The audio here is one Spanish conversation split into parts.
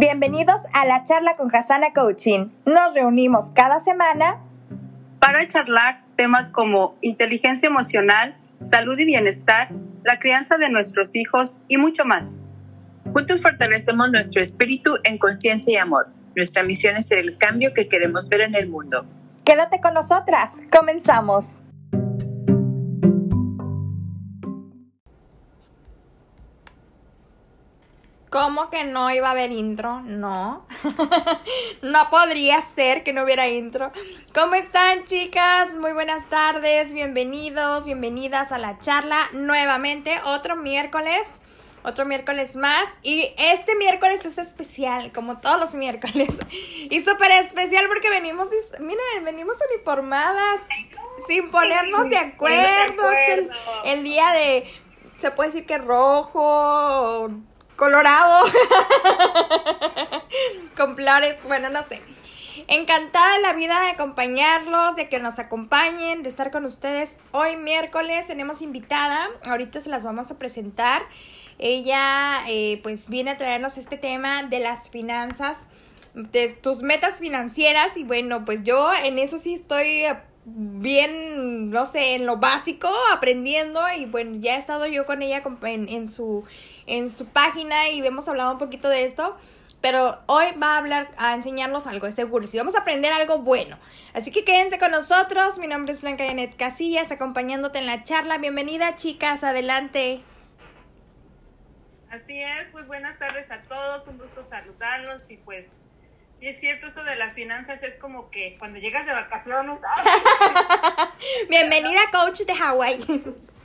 Bienvenidos a la charla con Hasana Coaching. Nos reunimos cada semana para charlar temas como inteligencia emocional, salud y bienestar, la crianza de nuestros hijos y mucho más. Juntos fortalecemos nuestro espíritu en conciencia y amor. Nuestra misión es ser el cambio que queremos ver en el mundo. Quédate con nosotras. Comenzamos. ¿Cómo que no iba a haber intro? No. no podría ser que no hubiera intro. ¿Cómo están, chicas? Muy buenas tardes. Bienvenidos, bienvenidas a la charla nuevamente. Otro miércoles. Otro miércoles más. Y este miércoles es especial, como todos los miércoles. Y súper especial porque venimos, miren, venimos uniformadas, sin ponernos de acuerdo. Es el, el día de, se puede decir que rojo, colorado, con flores, bueno, no sé. Encantada de la vida de acompañarlos, de que nos acompañen, de estar con ustedes. Hoy miércoles tenemos invitada, ahorita se las vamos a presentar. Ella eh, pues viene a traernos este tema de las finanzas, de tus metas financieras y bueno, pues yo en eso sí estoy bien, no sé, en lo básico, aprendiendo y bueno, ya he estado yo con ella en, en, su, en su página y hemos hablado un poquito de esto. Pero hoy va a hablar, a enseñarnos algo, seguro. Si vamos a aprender algo bueno. Así que quédense con nosotros. Mi nombre es Blanca Janet Casillas, acompañándote en la charla. Bienvenida, chicas. Adelante. Así es, pues buenas tardes a todos. Un gusto saludarlos y pues Sí, es cierto, esto de las finanzas es como que cuando llegas de vacaciones. Bienvenida, coach de Hawaii.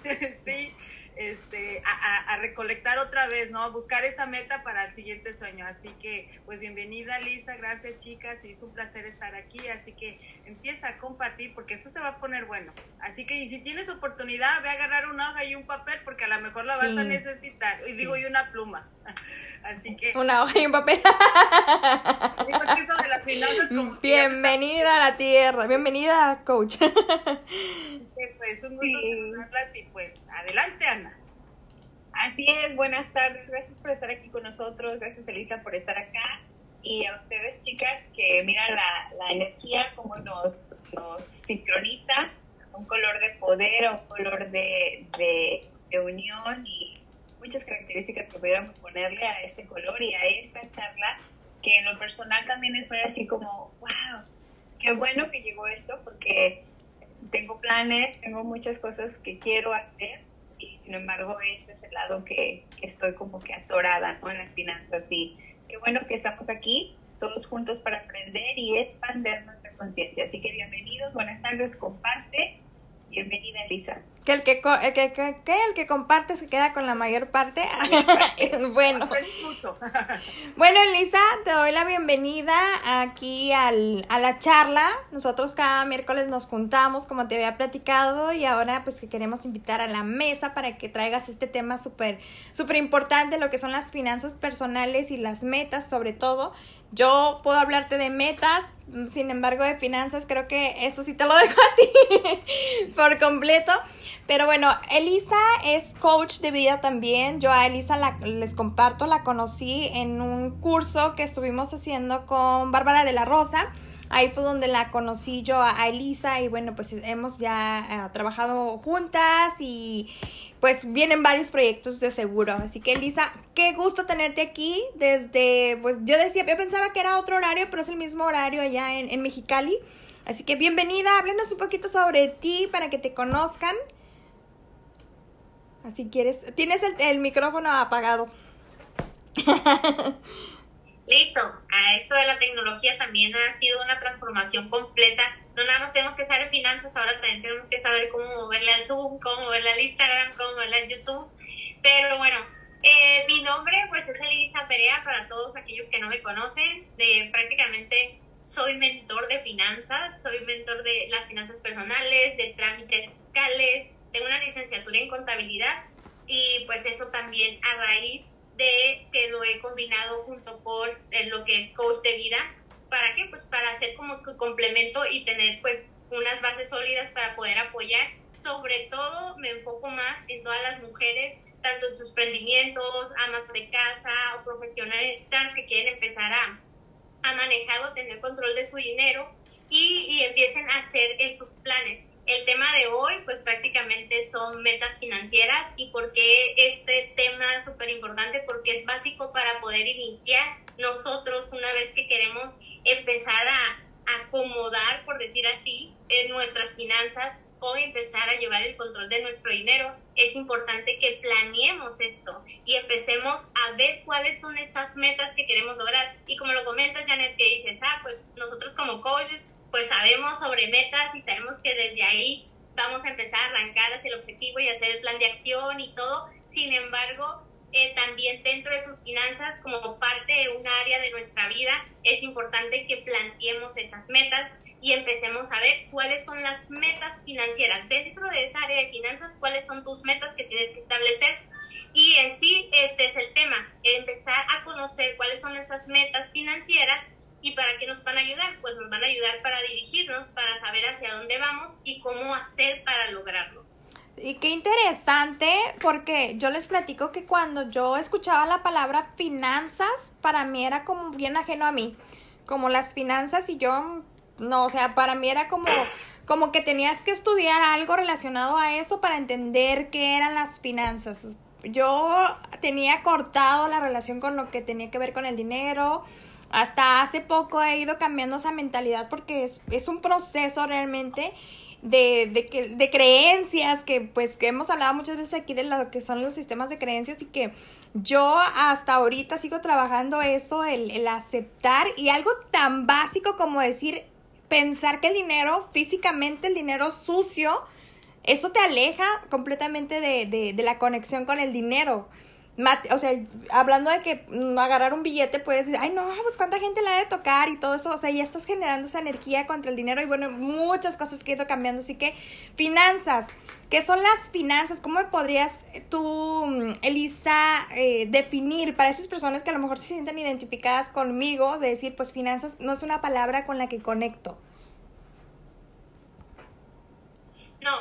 sí, este, a, a, recolectar otra vez, ¿no? A buscar esa meta para el siguiente sueño. Así que, pues bienvenida Lisa, gracias chicas, y es un placer estar aquí. Así que empieza a compartir porque esto se va a poner bueno. Así que, y si tienes oportunidad, ve a agarrar una hoja y un papel porque a lo mejor la vas a necesitar. Y digo, y una pluma. Así que. Una hoja y un papel. Digo, es que eso de las finanzas como Bienvenida a la tierra, bienvenida, coach. pues un gusto saludarlas y pues adelante, Ana. Así es, buenas tardes, gracias por estar aquí con nosotros, gracias Elisa por estar acá. Y a ustedes chicas que miran la, la energía como nos, nos sincroniza, un color de poder, un color de, de, unión y muchas características que pudiéramos ponerle a este color y a esta charla que en lo personal también estoy así como, wow, qué bueno que llegó esto porque tengo planes, tengo muchas cosas que quiero hacer sin embargo este es el lado que, estoy como que atorada ¿no? en las finanzas y qué bueno que estamos aquí todos juntos para aprender y expandir nuestra conciencia. Así que bienvenidos, buenas tardes, comparte. Bienvenida Elisa que el que, el que, que, el que comparte se queda con la mayor parte. bueno. bueno, Elisa, te doy la bienvenida aquí al, a la charla. Nosotros cada miércoles nos juntamos, como te había platicado, y ahora pues que queremos invitar a la mesa para que traigas este tema súper, súper importante, lo que son las finanzas personales y las metas sobre todo. Yo puedo hablarte de metas, sin embargo de finanzas creo que eso sí te lo dejo a ti por completo. Pero bueno, Elisa es coach de vida también. Yo a Elisa la, les comparto, la conocí en un curso que estuvimos haciendo con Bárbara de la Rosa. Ahí fue donde la conocí yo a, Elisa y bueno, pues hemos ya eh, trabajado juntas y pues vienen varios proyectos de seguro. Así que Elisa, qué gusto tenerte aquí desde, pues yo decía, yo pensaba que era otro horario, pero es el mismo horario allá en, en Mexicali. Así que bienvenida, háblenos un poquito sobre ti para que te conozcan. Así quieres. Tienes el, micrófono apagado. Listo. A esto de la tecnología también ha sido una transformación completa. No nada más tenemos que saber finanzas, ahora también tenemos que saber cómo moverle al Zoom, cómo moverle al Instagram, cómo moverle al YouTube. Pero bueno, eh, mi nombre pues es Elisa Perea para todos aquellos que no me conocen. De prácticamente soy mentor de finanzas, soy mentor de las finanzas personales, de trámites fiscales, tengo una licenciatura en contabilidad y pues eso también a raíz de que lo he combinado junto con eh, lo que es coach de vida. ¿Para qué? Pues para hacer como que complemento y tener pues unas bases sólidas para poder apoyar sobre todo me enfoco más en todas las mujeres, tanto en sus emprendimientos, amas de casa o profesionales que quieren empezar a, a manejar o tener control de su dinero y, y empiecen a hacer esos planes. El tema de hoy, pues prácticamente son metas financieras y por qué este tema es súper importante, porque es básico para poder iniciar nosotros una vez que queremos empezar a acomodar, por decir así, en nuestras finanzas o empezar a llevar el control de nuestro dinero, es importante que planeemos esto y empecemos a ver cuáles son esas metas que queremos lograr. Y como lo comentas, Janet, que dices, ah, pues nosotros como coaches, pues sabemos sobre metas y sabemos que desde ahí vamos a empezar a arrancar hacia el objetivo y hacer el plan de acción y todo. Sin embargo, eh, también dentro de tus finanzas, como parte de un área de nuestra vida, es importante que planteemos esas metas y empecemos a ver cuáles son las metas financieras. Dentro de esa área de finanzas, cuáles son tus metas que tienes que establecer. Y en sí, este es el tema, empezar a conocer cuáles son esas metas financieras ¿Y para qué nos van a ayudar? Pues nos van a ayudar para dirigirnos, para saber hacia dónde vamos y cómo hacer para lograrlo. Y qué interesante, porque yo les platico que cuando yo escuchaba la palabra finanzas, para mí era como bien ajeno a mí. Como las finanzas y yo, no, o sea, para mí era como, como que tenías que estudiar algo relacionado a eso para entender qué eran las finanzas. Yo tenía cortado la relación con lo que tenía que ver con el dinero. Hasta hace poco he ido cambiando esa mentalidad porque es, es un proceso realmente de, de, de creencias que pues que hemos hablado muchas veces aquí de lo que son los sistemas de creencias y que yo hasta ahorita sigo trabajando eso, el, el aceptar y algo tan básico como decir, pensar que el dinero, físicamente el dinero sucio, eso te aleja completamente de, de, de la conexión con el dinero o sea, hablando de que agarrar un billete puedes decir, ay no, pues cuánta gente la ha de tocar y todo eso, o sea, ya estás generando esa energía contra el dinero y bueno, muchas cosas que he ido cambiando, así que finanzas, ¿qué son las finanzas? ¿Cómo podrías tú, Elisa, eh, definir para esas personas que a lo mejor se sienten identificadas conmigo, de decir, pues finanzas no es una palabra con la que conecto? No,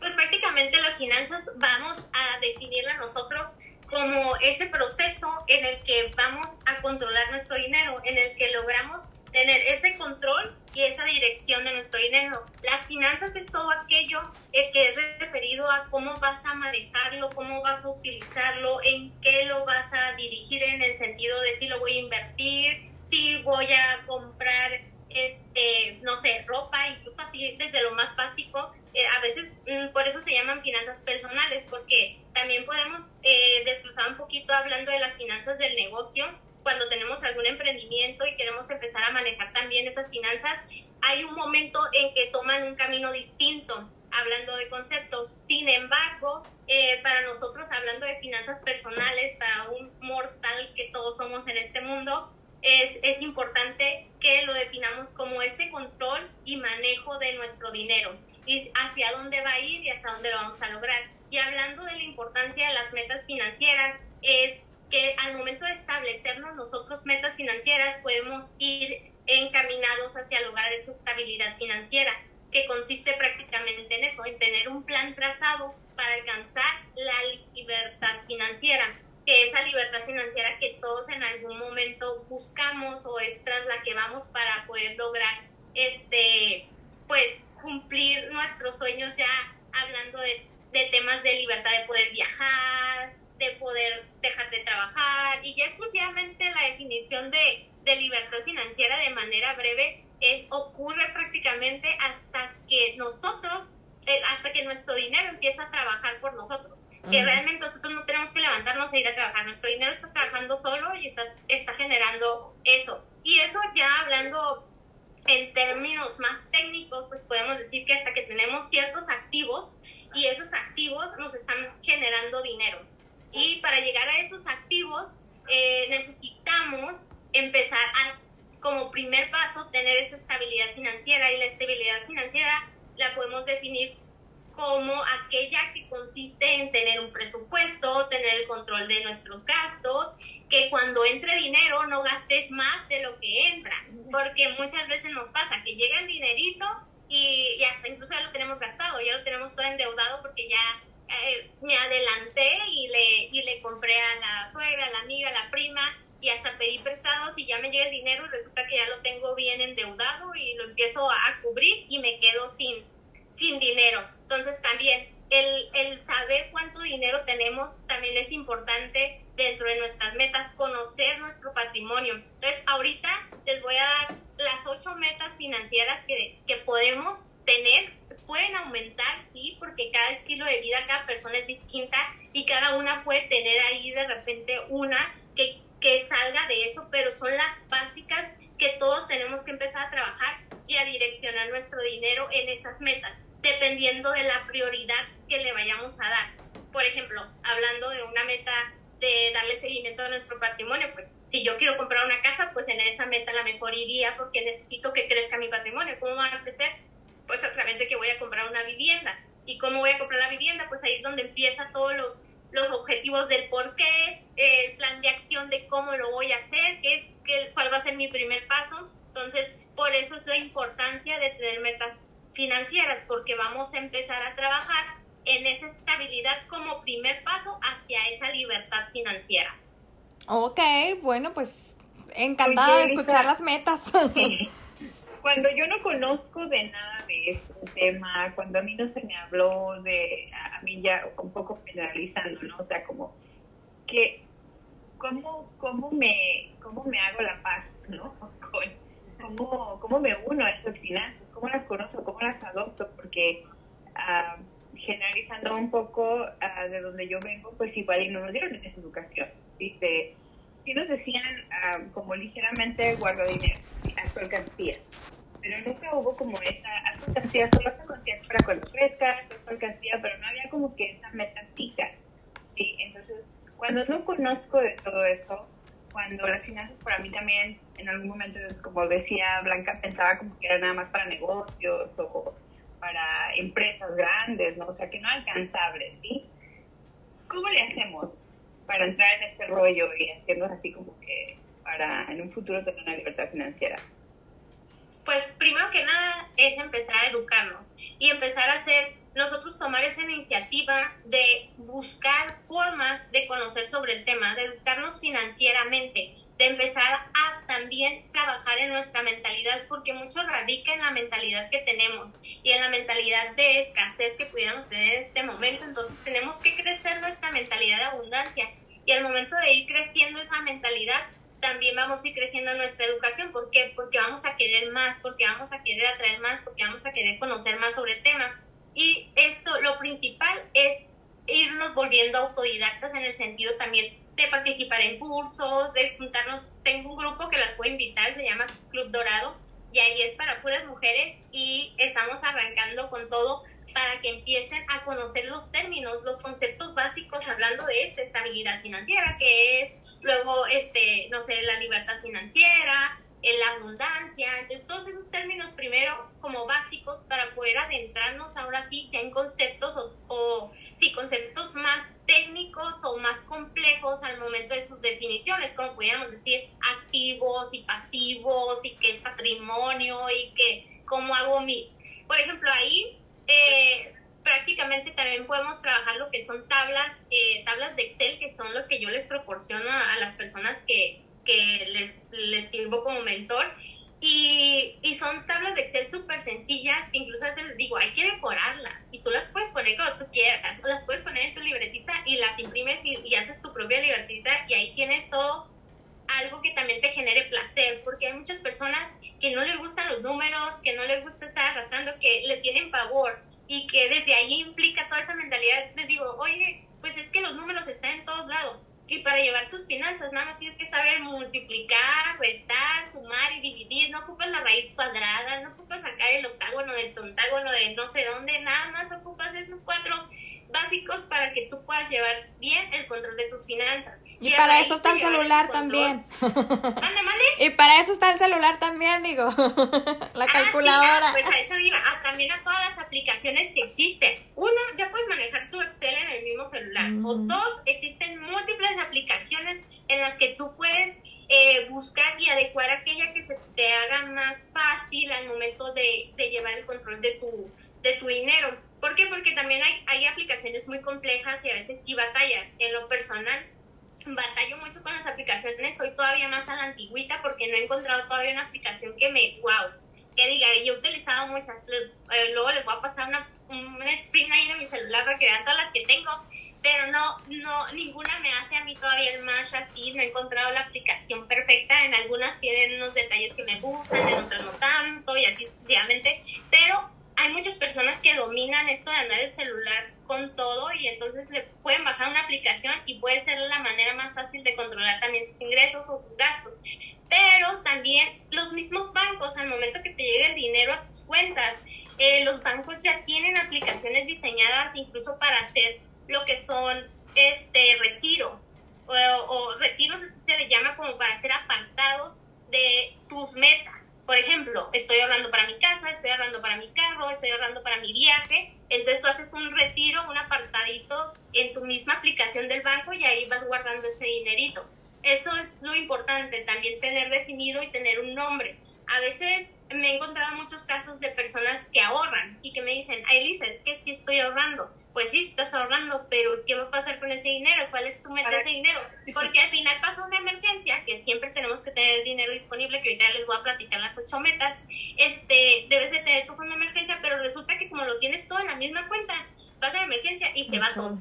pues prácticamente las finanzas vamos a definirla nosotros como ese proceso en el que vamos a controlar nuestro dinero, en el que logramos tener ese control y esa dirección de nuestro dinero. Las finanzas es todo aquello eh, que es referido a cómo vas a manejarlo, cómo vas a utilizarlo, en qué lo vas a dirigir en el sentido de si lo voy a invertir, si voy a comprar este, no sé, ropa, incluso así desde lo más básico. Eh, a veces mm, por eso se llaman finanzas personales, porque también podemos eh, un poquito hablando de las finanzas del negocio. Cuando tenemos algún emprendimiento y queremos empezar a manejar también esas finanzas, hay un momento en que toman un camino distinto, hablando de conceptos. Sin embargo, eh, para nosotros, hablando de finanzas personales, para un mortal que todos somos en este mundo, es, es importante que lo definamos como ese control y manejo de nuestro dinero y hacia dónde va a ir y hacia dónde lo vamos a lograr. Y hablando de la importancia de las metas financieras, es que al momento de establecernos nosotros metas financieras podemos ir encaminados hacia lograr esa estabilidad financiera, que consiste prácticamente en eso, en tener un plan trazado para alcanzar la libertad financiera que esa libertad financiera que todos en algún momento buscamos o es tras la que vamos para poder lograr este pues cumplir nuestros sueños ya hablando de, de temas de libertad de poder viajar, de poder dejar de trabajar y ya exclusivamente la definición de, de libertad financiera de manera breve es, ocurre prácticamente hasta que nosotros eh, hasta que nuestro dinero empieza a trabajar por nosotros. Que realmente nosotros no tenemos que levantarnos e ir a trabajar. Nuestro dinero está trabajando solo y está, está generando eso. Y eso ya hablando en términos más técnicos, pues podemos decir que hasta que tenemos ciertos activos y esos activos nos están generando dinero. Y para llegar a esos activos eh, necesitamos empezar a, como primer paso, tener esa estabilidad financiera y la estabilidad financiera la podemos definir como aquella que consiste en tener un presupuesto, tener el control de nuestros gastos, que cuando entre dinero no gastes más de lo que entra, porque muchas veces nos pasa que llega el dinerito y, hasta incluso ya lo tenemos gastado, ya lo tenemos todo endeudado porque ya eh, me adelanté y le, y le compré a la suegra, a la amiga, a la prima y hasta pedí prestados y ya me llega el dinero y resulta que ya lo tengo bien endeudado y lo empiezo a cubrir y me quedo sin, sin dinero. Entonces también el, el, saber cuánto dinero tenemos también es importante dentro de nuestras metas, conocer nuestro patrimonio. Entonces, ahorita les voy a dar las ocho metas financieras que, que podemos tener. Pueden aumentar, sí, porque cada estilo de vida, cada persona es distinta y cada una puede tener ahí de repente una que, que salga de eso, pero son las básicas que todos tenemos que empezar a trabajar y a direccionar nuestro dinero en esas metas dependiendo de la prioridad que le vayamos a dar. Por ejemplo, hablando de una meta de darle seguimiento a nuestro patrimonio, pues si yo quiero comprar una casa, pues en esa meta la mejor iría porque necesito que crezca mi patrimonio. ¿Cómo va a crecer? Pues a través de que voy a comprar una vivienda. ¿Y cómo voy a comprar la vivienda? Pues ahí es donde empieza todos los, los objetivos del por qué, el plan de acción de cómo lo voy a hacer, qué es, qué, cuál va a ser mi primer paso. Entonces, por eso es la importancia de tener metas financieras, porque vamos a empezar a trabajar en esa estabilidad como primer paso hacia esa libertad financiera. Ok, bueno, pues encantada de escuchar las metas. Cuando yo no conozco de nada de este tema, cuando a mí no se me habló de, a mí ya un poco generalizando, ¿no? O sea, como que, ¿cómo, cómo, me, cómo me hago la paz, ¿no? ¿Cómo, cómo me uno a esas finanzas? ¿Cómo las conozco? ¿Cómo las adopto? Porque uh, generalizando un poco uh, de donde yo vengo, pues igual y no nos dieron esa educación. ¿viste? Sí nos decían uh, como ligeramente guarda dinero, haz tu alcancía. Pero nunca hubo como esa, haz tu alcancía, solo haz tu alcancía para cuando crezcas, haz tu alcancía, pero no había como que esa meta fija. ¿sí? Entonces, cuando no conozco de todo eso, cuando las finanzas para mí también, en algún momento, como decía Blanca, pensaba como que era nada más para negocios o para empresas grandes, ¿no? O sea, que no alcanzables, ¿sí? ¿Cómo le hacemos para entrar en este rollo y hacernos así como que para en un futuro tener una libertad financiera? Pues primero que nada es empezar a educarnos y empezar a hacer nosotros tomar esa iniciativa de buscar formas de conocer sobre el tema, de educarnos financieramente, de empezar a también trabajar en nuestra mentalidad, porque mucho radica en la mentalidad que tenemos y en la mentalidad de escasez que pudiéramos tener en este momento. Entonces tenemos que crecer nuestra mentalidad de abundancia y al momento de ir creciendo esa mentalidad, también vamos a ir creciendo nuestra educación. ¿Por qué? Porque vamos a querer más, porque vamos a querer atraer más, porque vamos a querer conocer más sobre el tema. Y esto, lo principal es irnos volviendo autodidactas en el sentido también de participar en cursos, de juntarnos. Tengo un grupo que las puedo invitar, se llama Club Dorado, y ahí es para puras mujeres y estamos arrancando con todo para que empiecen a conocer los términos, los conceptos básicos hablando de esta estabilidad financiera, que es luego, este, no sé, la libertad financiera, en la abundancia. Entonces, todos esos términos primero como básicos para poder adentrarnos ahora sí ya en conceptos o, sí, conceptos más técnicos o más complejos al momento de sus definiciones, como pudiéramos decir activos y pasivos y qué patrimonio y que cómo hago mi... Por ejemplo, ahí... Eh, prácticamente también podemos trabajar lo que son tablas, eh, tablas de Excel, que son los que yo les proporciono a las personas que, que les, les sirvo como mentor. Y, y, son tablas de Excel súper sencillas, incluso veces digo, hay que decorarlas y tú las puedes poner como tú quieras, o las puedes poner en tu libretita y las imprimes y, y haces tu propia libretita y ahí tienes todo algo que también te genere placer, porque hay muchas personas que no les gustan los números, que no les gusta estar arrasando, que le tienen pavor y que desde ahí implica toda esa mentalidad. Les digo, oye, pues es que los números están en todos lados y para llevar tus finanzas, nada más tienes que saber multiplicar, restar, sumar y dividir. No ocupas la raíz cuadrada, no ocupas sacar el octágono del tontágono de no sé dónde, nada más ocupas esos cuatro básicos para que tú puedas llevar bien el control de tus finanzas. Y, para eso está el celular también. Mande, mande. Y para eso está el celular también, digo. la ah, calculadora. Ah, pues a eso iba. Ah, también a todas las aplicaciones que existen. Uno, ya puedes manejar tu Excel en el mismo celular. O dos, existen múltiples aplicaciones en las que tú puedes eh, buscar y adecuar aquella que se te haga más fácil al momento de, llevar el control de tu, de tu dinero. ¿Por qué? Porque también hay, hay aplicaciones muy complejas y a veces sí batallas. En lo personal, batallo mucho con las aplicaciones, soy todavía más a la antigüita porque no he encontrado todavía una aplicación que me, wow, que diga, yo he utilizado muchas, eh, luego les voy a pasar una, un sprint ahí de mi celular para que vean todas las que tengo, pero no, no, ninguna me hace a mí todavía el match así, no he encontrado la aplicación perfecta, en algunas tienen unos detalles que me gustan, en otras no tanto y así sucesivamente, pero hay muchas personas que dominan esto de andar el celular con todo y entonces le pueden bajar una aplicación y puede ser la manera más fácil de controlar también sus ingresos o sus gastos. Pero también los mismos bancos, al momento que te llegue el dinero a tus cuentas, eh, los bancos ya tienen aplicaciones diseñadas incluso para hacer lo que son este retiros o, o retiros así se le llama como para hacer apartados de tus metas por ejemplo, estoy ahorrando para mi casa, estoy ahorrando para mi carro, estoy ahorrando para mi viaje, entonces tú haces un retiro, un apartadito en tu misma aplicación del banco y ahí vas guardando ese dinerito. Eso es lo importante, también tener definido y tener un nombre. A veces me he encontrado muchos casos de personas que ahorran y que me dicen, ay Lisa, es que sí estoy ahorrando. Pues sí, estás ahorrando, pero ¿qué va a pasar con ese dinero? ¿Cuál es tu meta de ese dinero? Porque al final pasa una emergencia, que siempre tenemos que tener dinero disponible, que ahorita les voy a platicar las ocho metas. Este, debes de tener tu fondo de emergencia, pero resulta que como lo tienes todo en la misma cuenta, pasa la emergencia y se va todo.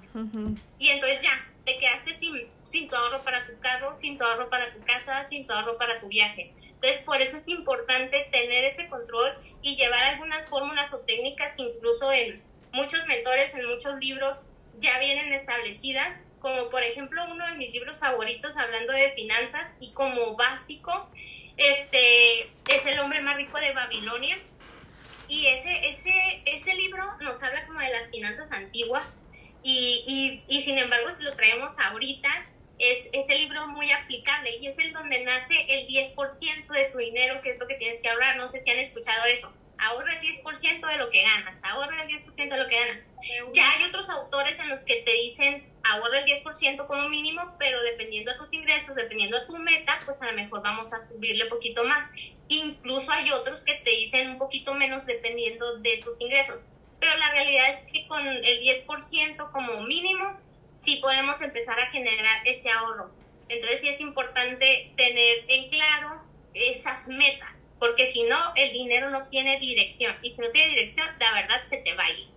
Y entonces ya, te quedaste sin, sin tu ahorro para tu carro, sin tu ahorro para tu casa, sin tu ahorro para tu viaje. Entonces, por eso es importante tener ese control y llevar algunas fórmulas o técnicas que incluso en muchos mentores, en muchos libros, ya vienen establecidas, como por ejemplo uno de mis libros favoritos hablando de finanzas y como básico, este es El hombre más rico de Babilonia. Y ese, ese, ese libro nos habla como de las finanzas antiguas, y, y, y, sin embargo, si lo traemos ahorita, es, es, el libro muy aplicable y es el donde nace el 10% de tu dinero, que es lo que tienes que ahorrar. No sé si han escuchado eso. Ahorra el 10% de lo que ganas, ahorra el 10% de lo que ganas. Ya hay otros autores en los que te dicen ahorra el 10% como mínimo, pero dependiendo de tus ingresos, dependiendo de tu meta, pues a lo mejor vamos a subirle un poquito más. Incluso hay otros que te dicen un poquito menos dependiendo de tus ingresos pero la realidad es que con el 10% como mínimo sí podemos empezar a generar ese ahorro. Entonces sí es importante tener en claro esas metas, porque si no, el dinero no tiene dirección. Y si no tiene dirección, la verdad se te va a ir.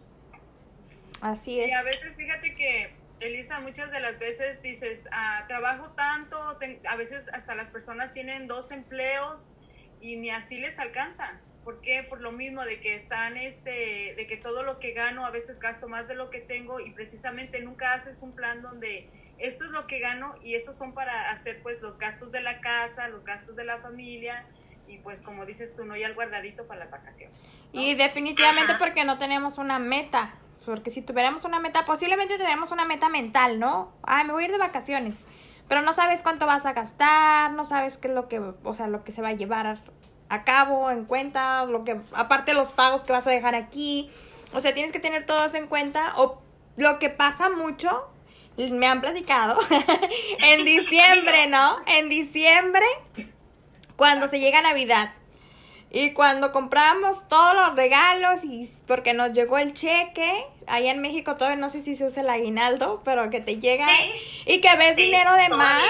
Así es. Y a veces, fíjate que, Elisa, muchas de las veces dices, ah, trabajo tanto, a veces hasta las personas tienen dos empleos y ni así les alcanza. ¿Por qué? Por lo mismo de que están, este, de que todo lo que gano a veces gasto más de lo que tengo y precisamente nunca haces un plan donde esto es lo que gano y estos son para hacer pues los gastos de la casa, los gastos de la familia y pues como dices tú, no ya el guardadito para la vacación. Y definitivamente porque no tenemos una meta, porque si tuviéramos una meta, posiblemente tenemos una meta mental, ¿no? Ah, me voy a ir de vacaciones, pero no sabes cuánto vas a gastar, no sabes qué es lo que, o sea, lo que se va a llevar a cabo, en cuenta, lo que, aparte los pagos que vas a dejar aquí. O sea, tienes que tener todo eso en cuenta. O lo que pasa mucho, me han platicado, en diciembre, ¿no? En diciembre, cuando se llega Navidad. Y cuando compramos todos los regalos y porque nos llegó el cheque, allá en México todavía no sé si se usa el aguinaldo, pero que te llega y que ves dinero de más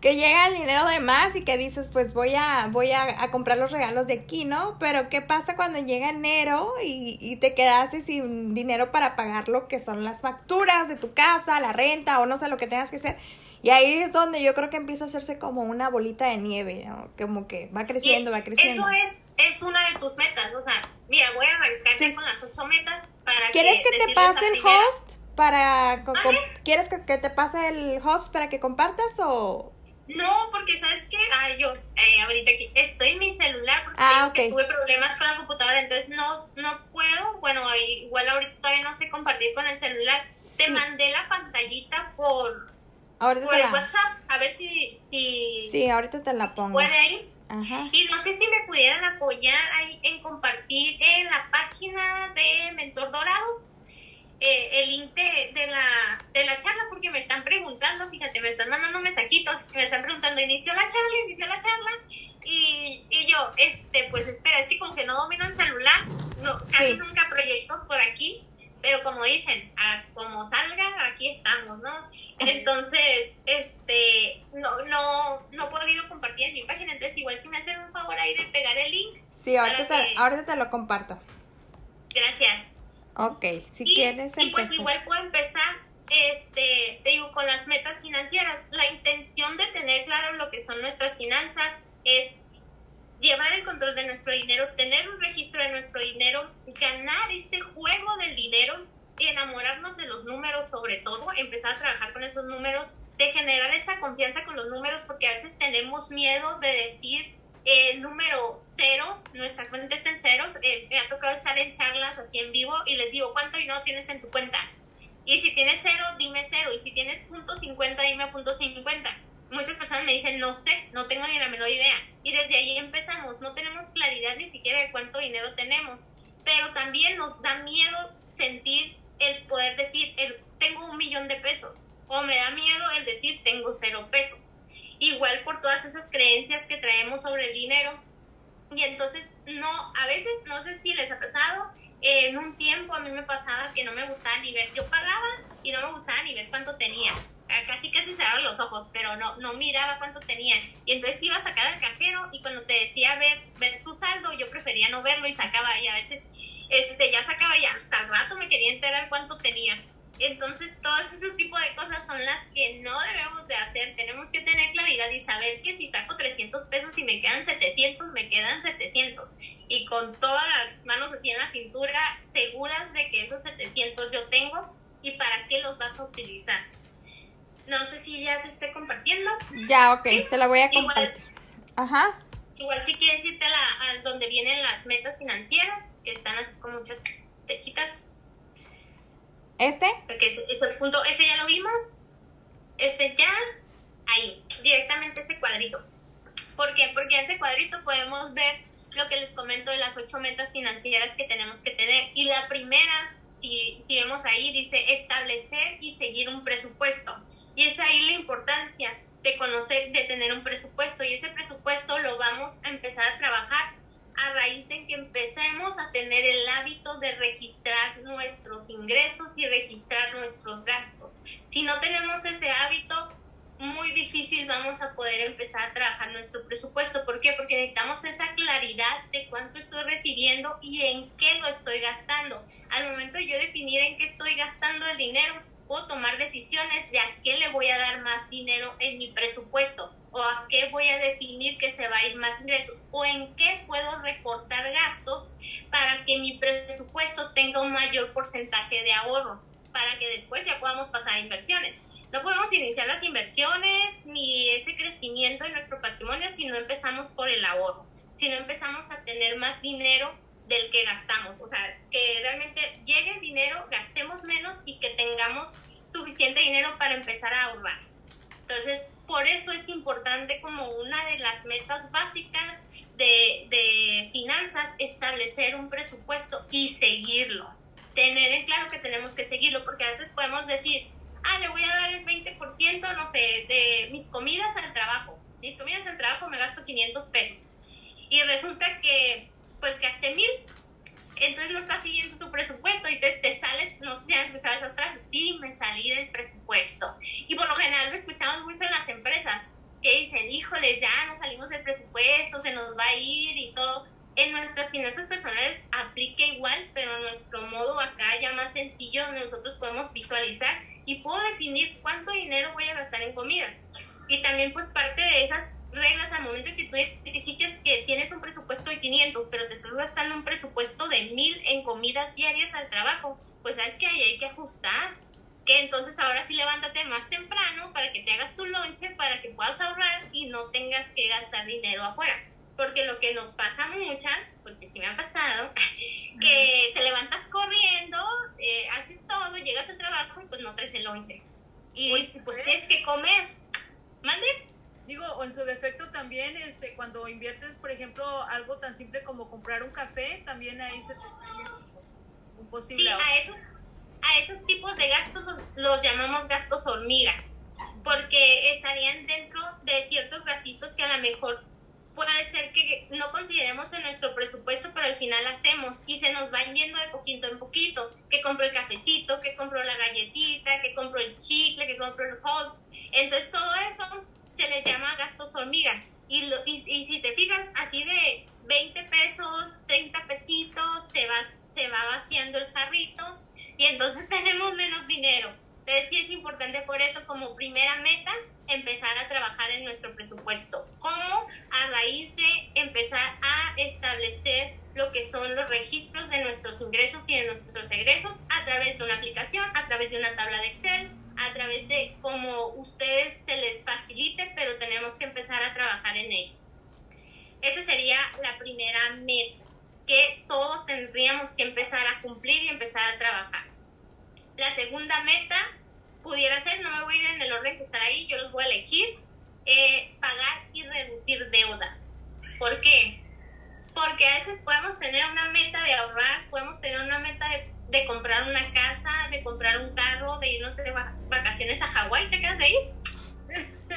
que llega el dinero de más y que dices, pues voy a, voy a, comprar los regalos de aquí, ¿no? Pero ¿qué pasa cuando llega enero y, y, te quedas sin dinero para pagar lo que son las facturas de tu casa, la renta o no sé lo que tengas que hacer? Y ahí es donde yo creo que empieza a hacerse como una bolita de nieve, ¿no? Como que va creciendo, va creciendo. Eso es, es una de tus metas, o sea, mira, voy a arrancar con las ocho metas para ¿Quieres que, te pase el host? Para, ¿Quieres que, que te pase el host para que compartas o, no, porque sabes que, ay, yo eh, ahorita aquí estoy en mi celular porque ah, tuve problemas con la computadora, entonces no, no puedo, bueno, igual ahorita todavía no sé compartir con el celular. Te mandé la pantallita por, por el WhatsApp, a ver si, si... Sí, ahorita te la pongo. ¿Puede ir? Ajá. Y no sé si me pudieran apoyar ahí en compartir en la página de Mentor Dorado eh, el link de, la, de la charla porque me están preguntando, fíjate, me están mandando mensajitos me están preguntando inició la charla, inició la charla, y, y yo, este, pues espera, es que como que no domino el celular, no, casi nunca proyecto por aquí, pero como dicen, como salga, aquí estamos, ¿no? Entonces, este, no, no, no he podido compartir en mi página, entonces igual si me hacen un favor ahí de pegar el link. Sí, ahorita, te, ahorita te lo comparto. Gracias. Ok, si quieres Y pues igual puedo empezar, este, te digo, con las metas financieras. La intención de tener claro lo que son nuestras finanzas es llevar el control de nuestro dinero, tener un registro de nuestro dinero, ganar ese juego del dinero y enamorarnos de los números sobre todo, empezar a trabajar con esos números, de generar esa confianza con los números, porque a veces tenemos miedo de decir el número cero, nuestra cuenta está en ceros, eh, me ha tocado estar en charlas así en vivo y les digo, ¿cuánto dinero tienes en tu cuenta? Y si tienes cero, dime cero, y si tienes punto cincuenta, dime punto cincuenta muchas personas me dicen, no sé, no tengo ni la menor idea. Y desde ahí empezamos, no tenemos claridad ni siquiera de cuánto dinero tenemos, pero también nos da miedo sentir el poder decir, el, tengo un millón de pesos, o me da miedo el decir, tengo cero pesos. Igual por todas esas creencias que traemos sobre el dinero. Y entonces, no, a veces, no sé si les ha pasado, en un tiempo a mí me pasaba que no me gustaba ni ver, yo pagaba y no me gustaba ni ver cuánto tenía casi casi cerraron los ojos, pero no, no miraba cuánto tenía. Y entonces iba a sacar al cajero y cuando te decía ver, ver tu saldo, yo prefería no verlo y sacaba y a veces este, ya sacaba y hasta el rato me quería enterar cuánto tenía. Entonces, todo ese tipo de cosas son las que no debemos de hacer. Tenemos que tener claridad y saber que si saco 300 pesos y me quedan 700, me quedan 700. Y con todas las manos así en la cintura, seguras de que esos 700 yo tengo y para qué los vas a utilizar. No sé si ya se esté compartiendo. Ya, ok, te la voy a compartir. Ajá. Igual si quieres irte a, la, donde vienen las metas financieras, que están así con muchas techitas. ¿Este? Porque ese, punto, ese ya lo vimos. Ese ya, ahí, directamente ese cuadrito. ¿Por qué? Porque en ese cuadrito podemos ver lo que les comento de las ocho metas financieras que tenemos que tener. Y la primera si, si vemos ahí, dice establecer y seguir un presupuesto. Y es ahí la importancia de conocer, de tener un presupuesto. Y ese presupuesto lo vamos a empezar a trabajar a raíz de que empecemos a tener el hábito de registrar nuestros ingresos y registrar nuestros gastos. Si no tenemos ese hábito, muy difícil vamos a poder empezar a trabajar nuestro presupuesto. ¿Por qué? Porque necesitamos esa claridad de cuánto estoy recibiendo y en qué lo estoy gastando. Al momento de yo definir en qué estoy gastando el dinero, puedo tomar decisiones de a qué le voy a dar más dinero en mi presupuesto o a qué voy a definir que se va a ir más ingresos o en qué puedo recortar gastos para que mi presupuesto tenga un mayor porcentaje de ahorro para que después ya podamos pasar a inversiones no podemos iniciar las inversiones ni ese crecimiento en nuestro patrimonio si no empezamos por el ahorro, si no empezamos a tener más dinero del que gastamos. O sea, que realmente llegue el dinero, gastemos menos y que tengamos suficiente dinero para empezar a ahorrar. Entonces, por eso es importante como una de las metas básicas de, finanzas establecer un presupuesto y seguirlo. Tener en claro que tenemos que seguirlo, porque a veces podemos decir, ah, le voy a dar el 20%, no sé, de mis comidas al trabajo. Mis comidas al trabajo me gasto 500 pesos. Y resulta que, pues, gasté mil. Entonces no estás siguiendo tu presupuesto y te, te sales, no sé si han escuchado esas frases, sí, me salí del presupuesto. Y por lo general lo escuchamos mucho en las empresas, que dicen, híjole, ya nos salimos del presupuesto, se nos va a ir y todo en nuestras finanzas personales aplica igual, pero nuestro modo acá ya más sencillo, donde nosotros podemos visualizar y puedo definir cuánto dinero voy a gastar en comidas. Y también pues parte de esas reglas al momento que tú identifiques que tienes un presupuesto de 500, pero te estás gastando un presupuesto de 1000 en comidas diarias al trabajo, pues sabes que ahí hay que ajustar. Que entonces ahora sí levántate más temprano para que te hagas tu lonche, para que puedas ahorrar y no tengas que gastar dinero afuera porque lo que nos pasa a muchas, porque sí me ha pasado, que te levantas corriendo, eh, haces todo, llegas al trabajo y pues no traes el lonche. Y pues, pues tienes que comer. ¿Mande? Digo, o en su defecto también, este, cuando inviertes, por ejemplo, algo tan simple como comprar un café, también ahí se te un posible... Sí, a esos, a esos tipos de gastos los, los llamamos gastos hormiga porque estarían dentro de ciertos gastitos que a lo mejor puede ser que no consideremos en nuestro presupuesto, pero al final hacemos y se nos van yendo de poquito en poquito, que compro el cafecito, que compro la galletita, que compro el chicle, que compro el hot. Entonces todo eso se le llama gastos hormigas. Y, lo, y, y, si te fijas, así de 20 pesos, 30 pesitos, se va, se va vaciando el jarrito y entonces tenemos menos dinero. Entonces sí es importante por eso como primera meta empezar a trabajar en nuestro presupuesto. ¿Cómo? A raíz de empezar a establecer lo que son los registros de nuestros ingresos y de nuestros egresos a través de una aplicación, a través de una tabla de Excel, a través de cómo ustedes se les facilite, pero tenemos que empezar a trabajar en ello. Esa sería la primera meta que todos tendríamos que empezar a cumplir y empezar a trabajar. La segunda meta pudiera ser, no me voy a ir en el orden que está ahí, yo los voy a elegir, eh, pagar y reducir deudas. ¿Por qué? Porque a veces podemos tener una meta de ahorrar, podemos tener una meta de, de comprar una casa, de comprar un carro, de irnos de vacaciones a Hawái, ¿te quedas ahí?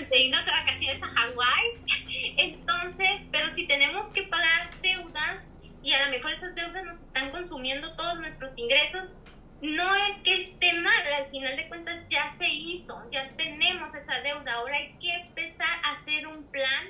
De irnos de vacaciones a Hawái. Entonces, pero si tenemos que pagar deudas y a lo mejor esas deudas nos están consumiendo todos nuestros ingresos, no es que esté mal, al final de cuentas ya se hizo, ya tenemos esa deuda, ahora hay que empezar a hacer un plan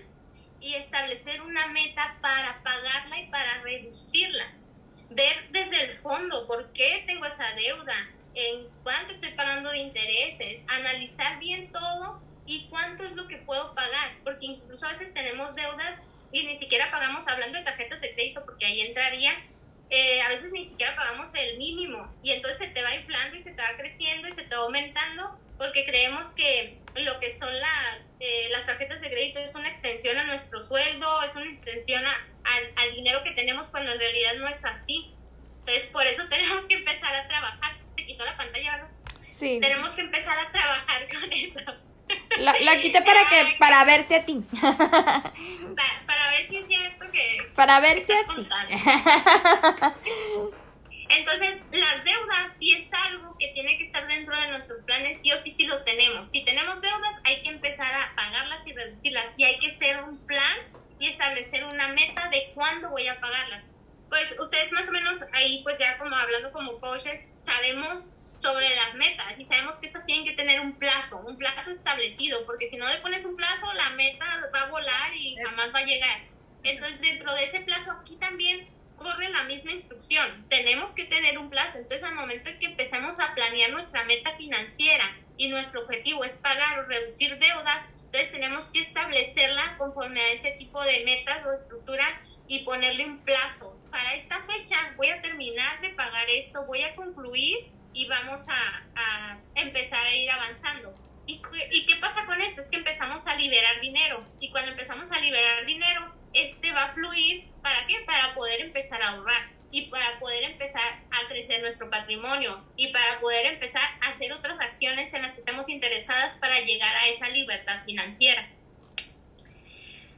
y establecer una meta para pagarla y para reducirlas. Ver desde el fondo por qué tengo esa deuda, en cuánto estoy pagando de intereses, analizar bien todo y cuánto es lo que puedo pagar, porque incluso a veces tenemos deudas y ni siquiera pagamos hablando de tarjetas de crédito, porque ahí entraría eh, a veces ni siquiera pagamos el mínimo y entonces se te va inflando y se te va creciendo y se te va aumentando porque creemos que lo que son las, eh, las tarjetas de crédito es una extensión a nuestro sueldo, es una extensión al dinero que tenemos cuando en realidad no es así. Entonces por eso tenemos que empezar a trabajar. Se quitó la pantalla, ¿no? Sí. Tenemos que empezar a trabajar con eso. La, la quité para que para verte a ti. Para, para ver si es cierto que... Para verte a ti. Entonces, las deudas sí es algo que tiene que estar dentro de nuestros planes, sí o sí, sí lo tenemos. Si tenemos deudas, hay que empezar a pagarlas y reducirlas. Y hay que hacer un plan y establecer una meta de cuándo voy a pagarlas. Pues ustedes más o menos ahí, pues ya como hablando como coaches, sabemos sobre las metas y sabemos que estas tienen que tener un plazo, un plazo establecido, porque si no le pones un plazo, la meta va a volar y jamás va a llegar. Entonces, dentro de ese plazo, aquí también corre la misma instrucción. Tenemos que tener un plazo. Entonces, al momento en que empezamos a planear nuestra meta financiera y nuestro objetivo es pagar o reducir deudas, entonces tenemos que establecerla conforme a ese tipo de metas o estructura y ponerle un plazo. Para esta fecha voy a terminar de pagar esto, voy a concluir y vamos a, a empezar a ir avanzando. ¿Y, ¿Y qué pasa con esto? Es que empezamos a liberar dinero y cuando empezamos a liberar dinero, este va a fluir, ¿para qué? Para poder empezar a ahorrar y para poder empezar a crecer nuestro patrimonio y para poder empezar a hacer otras acciones en las que estemos interesadas para llegar a esa libertad financiera.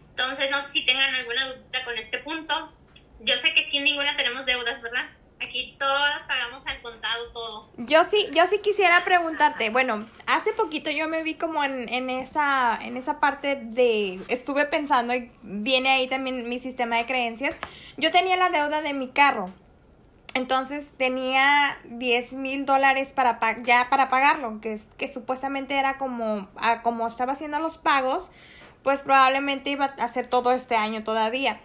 Entonces, no sé si tengan alguna dudita con este punto. Yo sé que aquí ninguna tenemos deudas, ¿verdad? Aquí todas pagamos al contado todo. Yo sí, yo sí quisiera preguntarte, bueno, hace poquito yo me vi como en, en esa, en esa parte de, estuve pensando y viene ahí también mi sistema de creencias. Yo tenía la deuda de mi carro. Entonces tenía 10 mil dólares para pa- ya para pagarlo, que, que supuestamente era como, a como estaba haciendo los pagos, pues probablemente iba a hacer todo este año todavía.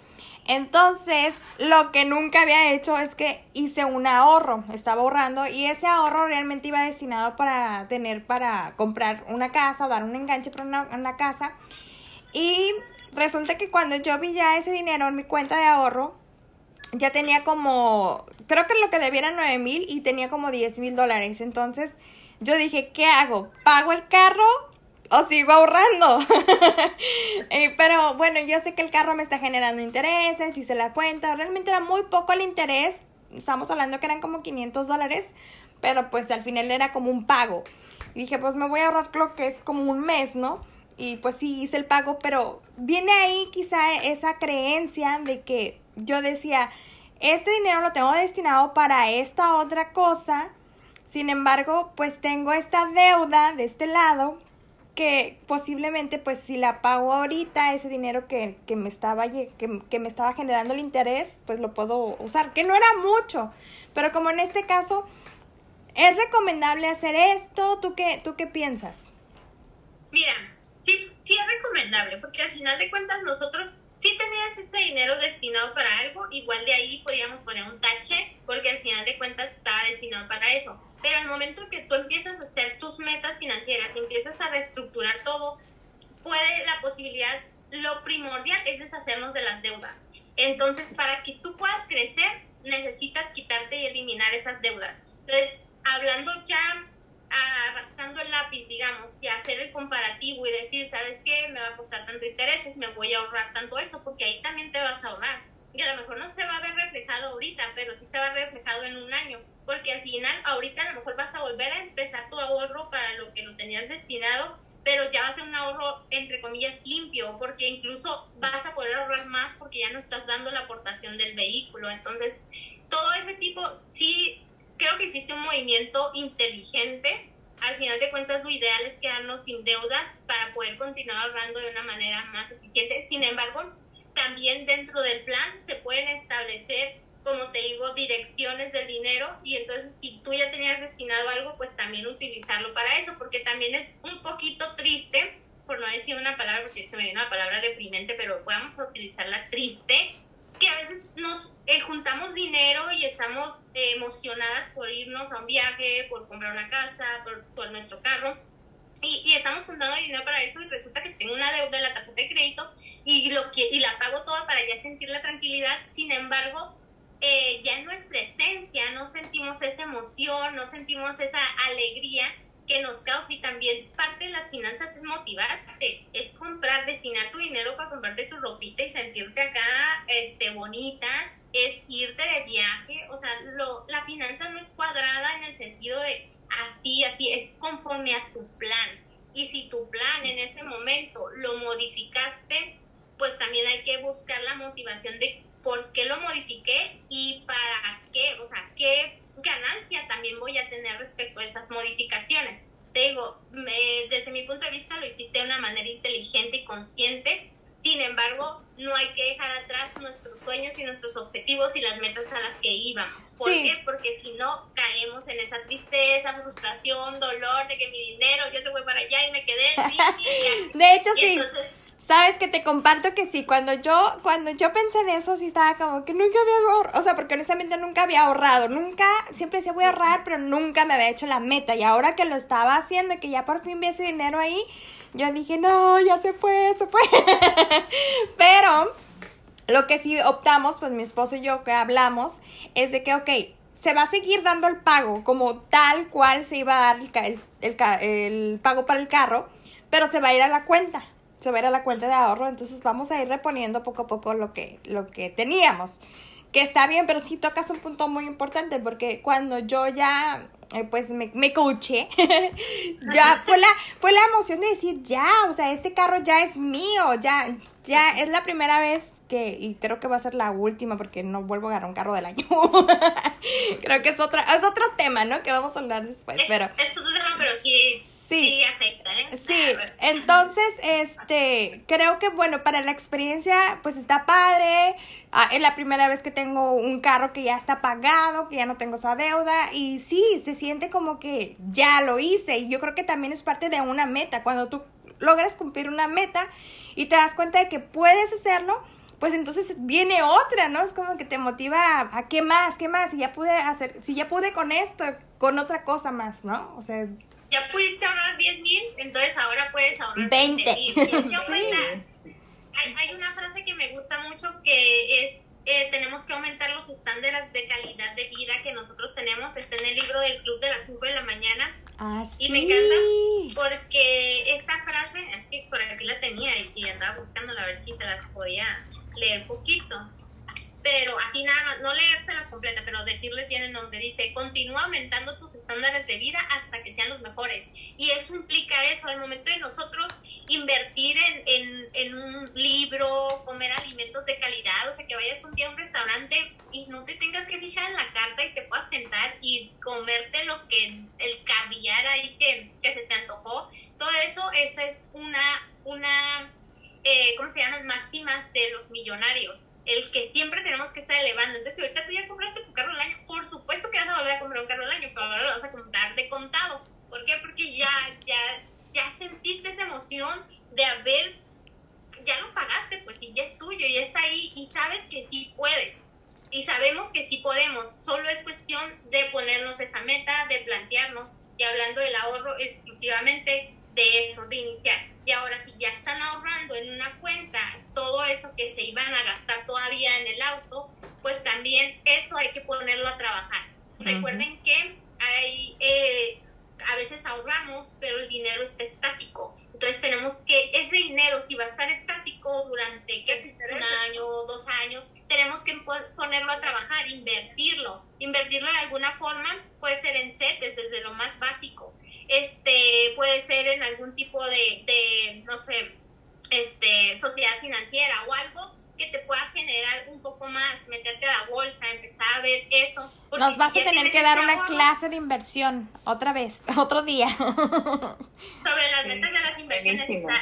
Entonces, lo que nunca había hecho es que hice un ahorro, estaba ahorrando y ese ahorro realmente iba destinado para tener, para comprar una casa, dar un enganche para una, casa. Y resulta que cuando yo vi ya ese dinero en mi cuenta de ahorro, ya tenía como, creo que lo que debiera 9 mil y tenía como 10 mil dólares. Entonces yo dije, ¿qué hago? ¿Pago el carro o sigo ahorrando? Eh, pero bueno, yo sé que el carro me está generando intereses, hice la cuenta, realmente era muy poco el interés. Estamos hablando que eran como 500 dólares, pero pues al final era como un pago. Y dije, pues me voy a ahorrar lo que es como un mes, ¿no? Y pues sí, hice el pago, pero viene ahí quizá esa creencia de que yo decía, este dinero lo tengo destinado para esta otra cosa, sin embargo, pues tengo esta deuda de este lado que posiblemente pues si la pago ahorita, ese dinero que, que me estaba que, que, me estaba generando el interés, pues lo puedo usar, que no era mucho, pero como en este caso es recomendable hacer esto, ¿tú qué, tú qué piensas? Mira, sí, sí es recomendable, porque al final de cuentas nosotros si tenías este dinero destinado para algo, igual de ahí podíamos poner un tache, porque al final de cuentas estaba destinado para eso. Pero el momento que tú empiezas a hacer tus metas financieras, empiezas a reestructurar todo, puede la posibilidad, lo primordial es deshacernos de las deudas. Entonces, para que tú puedas crecer, necesitas quitarte y eliminar esas deudas. Entonces, hablando ya, arrastrando el lápiz, digamos, y hacer el comparativo y decir, ¿sabes qué? Me va a costar tanto intereses, me voy a ahorrar tanto esto, porque ahí también te vas a ahorrar. Y a lo mejor no se va a ver reflejado ahorita, pero sí se va a ver reflejado en un año porque al final ahorita a lo mejor vas a volver a empezar tu ahorro para lo que lo tenías destinado, pero ya va a ser un ahorro entre comillas limpio, porque incluso vas a poder ahorrar más porque ya no estás dando la aportación del vehículo. Entonces, todo ese tipo, sí, creo que existe un movimiento inteligente. Al final de cuentas, lo ideal es quedarnos sin deudas para poder continuar ahorrando de una manera más eficiente. Sin embargo, también dentro del plan se pueden establecer como te digo, direcciones del dinero y entonces si tú ya tenías destinado algo, pues también utilizarlo para eso, porque también es un poquito triste, por no decir una palabra, porque se me viene una palabra deprimente, pero podemos utilizarla triste, que a veces nos eh, juntamos dinero y estamos eh, emocionadas por irnos a un viaje, por comprar una casa, por, por nuestro carro. Y, y, estamos juntando dinero para eso y resulta que tengo una deuda de la tarjeta de crédito y, lo y la pago toda para ya sentir la tranquilidad. Sin embargo, eh, ya en nuestra esencia no sentimos esa emoción, no sentimos esa alegría que nos causa y también parte de las finanzas es motivarte, es comprar, destinar tu dinero para comprarte tu ropita y sentirte acá este, bonita, es irte de viaje, o sea, lo, la finanza no es cuadrada en el sentido de así, así, es conforme a tu plan. Y si tu plan en ese momento lo modificaste, pues también hay que buscar la motivación de por qué lo modifiqué y para qué, o sea, qué ganancia también voy a tener respecto a esas modificaciones. Te digo, desde mi punto de vista lo hiciste de una manera inteligente y consciente, sin embargo, no hay que dejar atrás nuestros sueños y nuestros objetivos y las metas a las que íbamos. ¿Por qué? Porque si no, caemos en esa tristeza, frustración, dolor de que mi dinero, yo se fue para allá y me quedé. de hecho, sí. Sabes que te comparto que sí, cuando yo, cuando yo pensé en eso, sí estaba como que nunca había ahorrado, o sea, porque honestamente nunca había ahorrado, nunca, siempre decía voy a ahorrar, pero nunca me había hecho la meta. Y ahora que lo estaba haciendo y que ya por fin vi ese dinero ahí, yo dije, no, ya se fue, se fue. pero lo que sí optamos, pues mi esposo y yo que hablamos, es de que, ok, se va a seguir dando el pago como tal cual se iba a dar el, el, el pago para el carro, pero se va a ir a la cuenta se va a ir a la cuenta de ahorro, entonces vamos a ir reponiendo poco a poco lo que, lo que teníamos. Que está bien, pero sí tocas un punto muy importante, porque cuando yo ya, eh, pues me, me coaché, ya fue la, fue la emoción de decir, ya, o sea, este carro ya es mío, ya, ya es la primera vez que, y creo que va a ser la última, porque no vuelvo a agarrar un carro del año. creo que es otra, es otro tema, ¿no? Que vamos a hablar después, pero... Es otro tema, pero sí Sí, ¿eh? Sí, entonces, este, creo que bueno, para la experiencia, pues está padre. Ah, es la primera vez que tengo un carro que ya está pagado, que ya no tengo esa deuda. Y sí, se siente como que ya lo hice. Y yo creo que también es parte de una meta. Cuando tú logras cumplir una meta y te das cuenta de que puedes hacerlo, pues entonces viene otra, ¿no? Es como que te motiva a, a, qué más, qué más, si ya pude hacer, si ya pude con esto, con otra cosa más, ¿no? O sea, ya pudiste ahorrar 10 mil, entonces ahora puedes ahorrar 20 mil. hay, una frase que me gusta mucho que es, eh, tenemos que aumentar los estándares de calidad de vida que nosotros tenemos. Está en el libro del Club de las 5 de la mañana. Ah, y me encanta porque esta frase, es que por aquí la tenía y andaba buscándola a ver si se las podía leer poquito pero así nada más, no leérselas completa, pero decirles bien en donde dice, continúa aumentando tus estándares de vida hasta que sean los mejores. Y eso implica eso, al momento de nosotros invertir en, en, en, un libro, comer alimentos de calidad, o sea, que vayas un día a un restaurante y no te tengas que fijar en la carta y te puedas sentar y comerte lo que el caviar ahí que, que se te antojó. Todo eso, esa es una, una eh, ¿cómo se llaman? Máximas de los millonarios. El que siempre tenemos que estar elevando. Entonces, si ahorita tú ya compraste tu carro al año, por supuesto que vas a volver a comprar un carro al año, pero ahora lo vas a comprar de contado. ¿Por qué? Porque ya, ya, ya sentiste esa emoción de haber, ya lo pagaste, pues, y ya es tuyo, ya está ahí, y sabes que sí puedes. Y sabemos que sí podemos. Solo es cuestión de ponernos esa meta, de plantearnos. Y hablando del ahorro exclusivamente, de eso, de iniciar. Y ahora si ya están ahorrando en una cuenta todo eso que se iban a gastar todavía en el auto, pues también eso hay que ponerlo a trabajar. Recuerden que hay, eh, a veces ahorramos, pero el dinero está estático. Entonces tenemos que, ese dinero si va a estar estático durante ¿qué? un año, dos años, tenemos que pues, ponerlo a trabajar, invertirlo. Invertirlo de alguna forma puede ser en CETES, desde lo más básico este puede ser en algún tipo de, de, no sé, este, sociedad financiera o algo que te pueda generar un poco más, meterte a la bolsa, empezar a ver eso. Nos vas a tener que dar una clase de inversión otra vez, otro día. Sobre las metas de las inversiones está,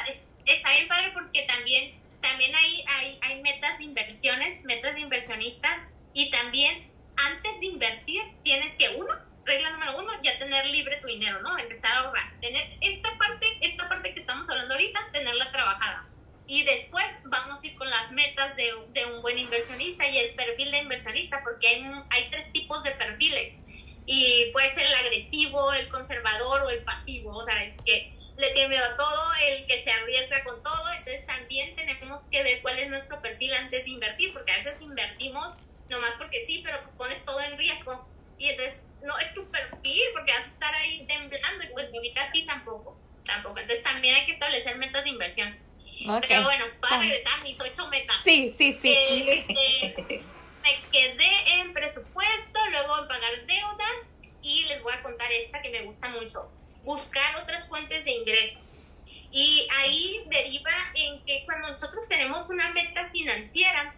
está, bien padre porque también, también hay, hay, hay metas de inversiones, metas de inversionistas y también antes de invertir tienes que, uno, regla número uno, ya tener libre tu dinero, ¿no? Empezar a ahorrar. Tener esta parte, esta parte que estamos hablando ahorita, tenerla trabajada. Y después vamos a ir con las metas de, de un buen inversionista y el perfil de inversionista, porque hay, hay tres tipos de perfiles. Y puede ser el agresivo, el conservador o el pasivo. O sea, el que le tiene miedo a todo, el que se arriesga con todo. Entonces también tenemos que ver cuál es nuestro perfil antes de invertir, porque a veces invertimos nomás porque sí, pero pues pones todo en riesgo. Y entonces no es tu perfil, porque vas a estar ahí temblando y pues vivir así tampoco, tampoco. Entonces también hay que establecer metas de inversión. Pero bueno, para regresar a mis ocho metas. Sí, sí, sí. Este, me quedé en presupuesto, luego en pagar deudas y les voy a contar esta que me gusta mucho. Buscar otras fuentes de ingreso. Y ahí deriva en que cuando nosotros tenemos una meta financiera,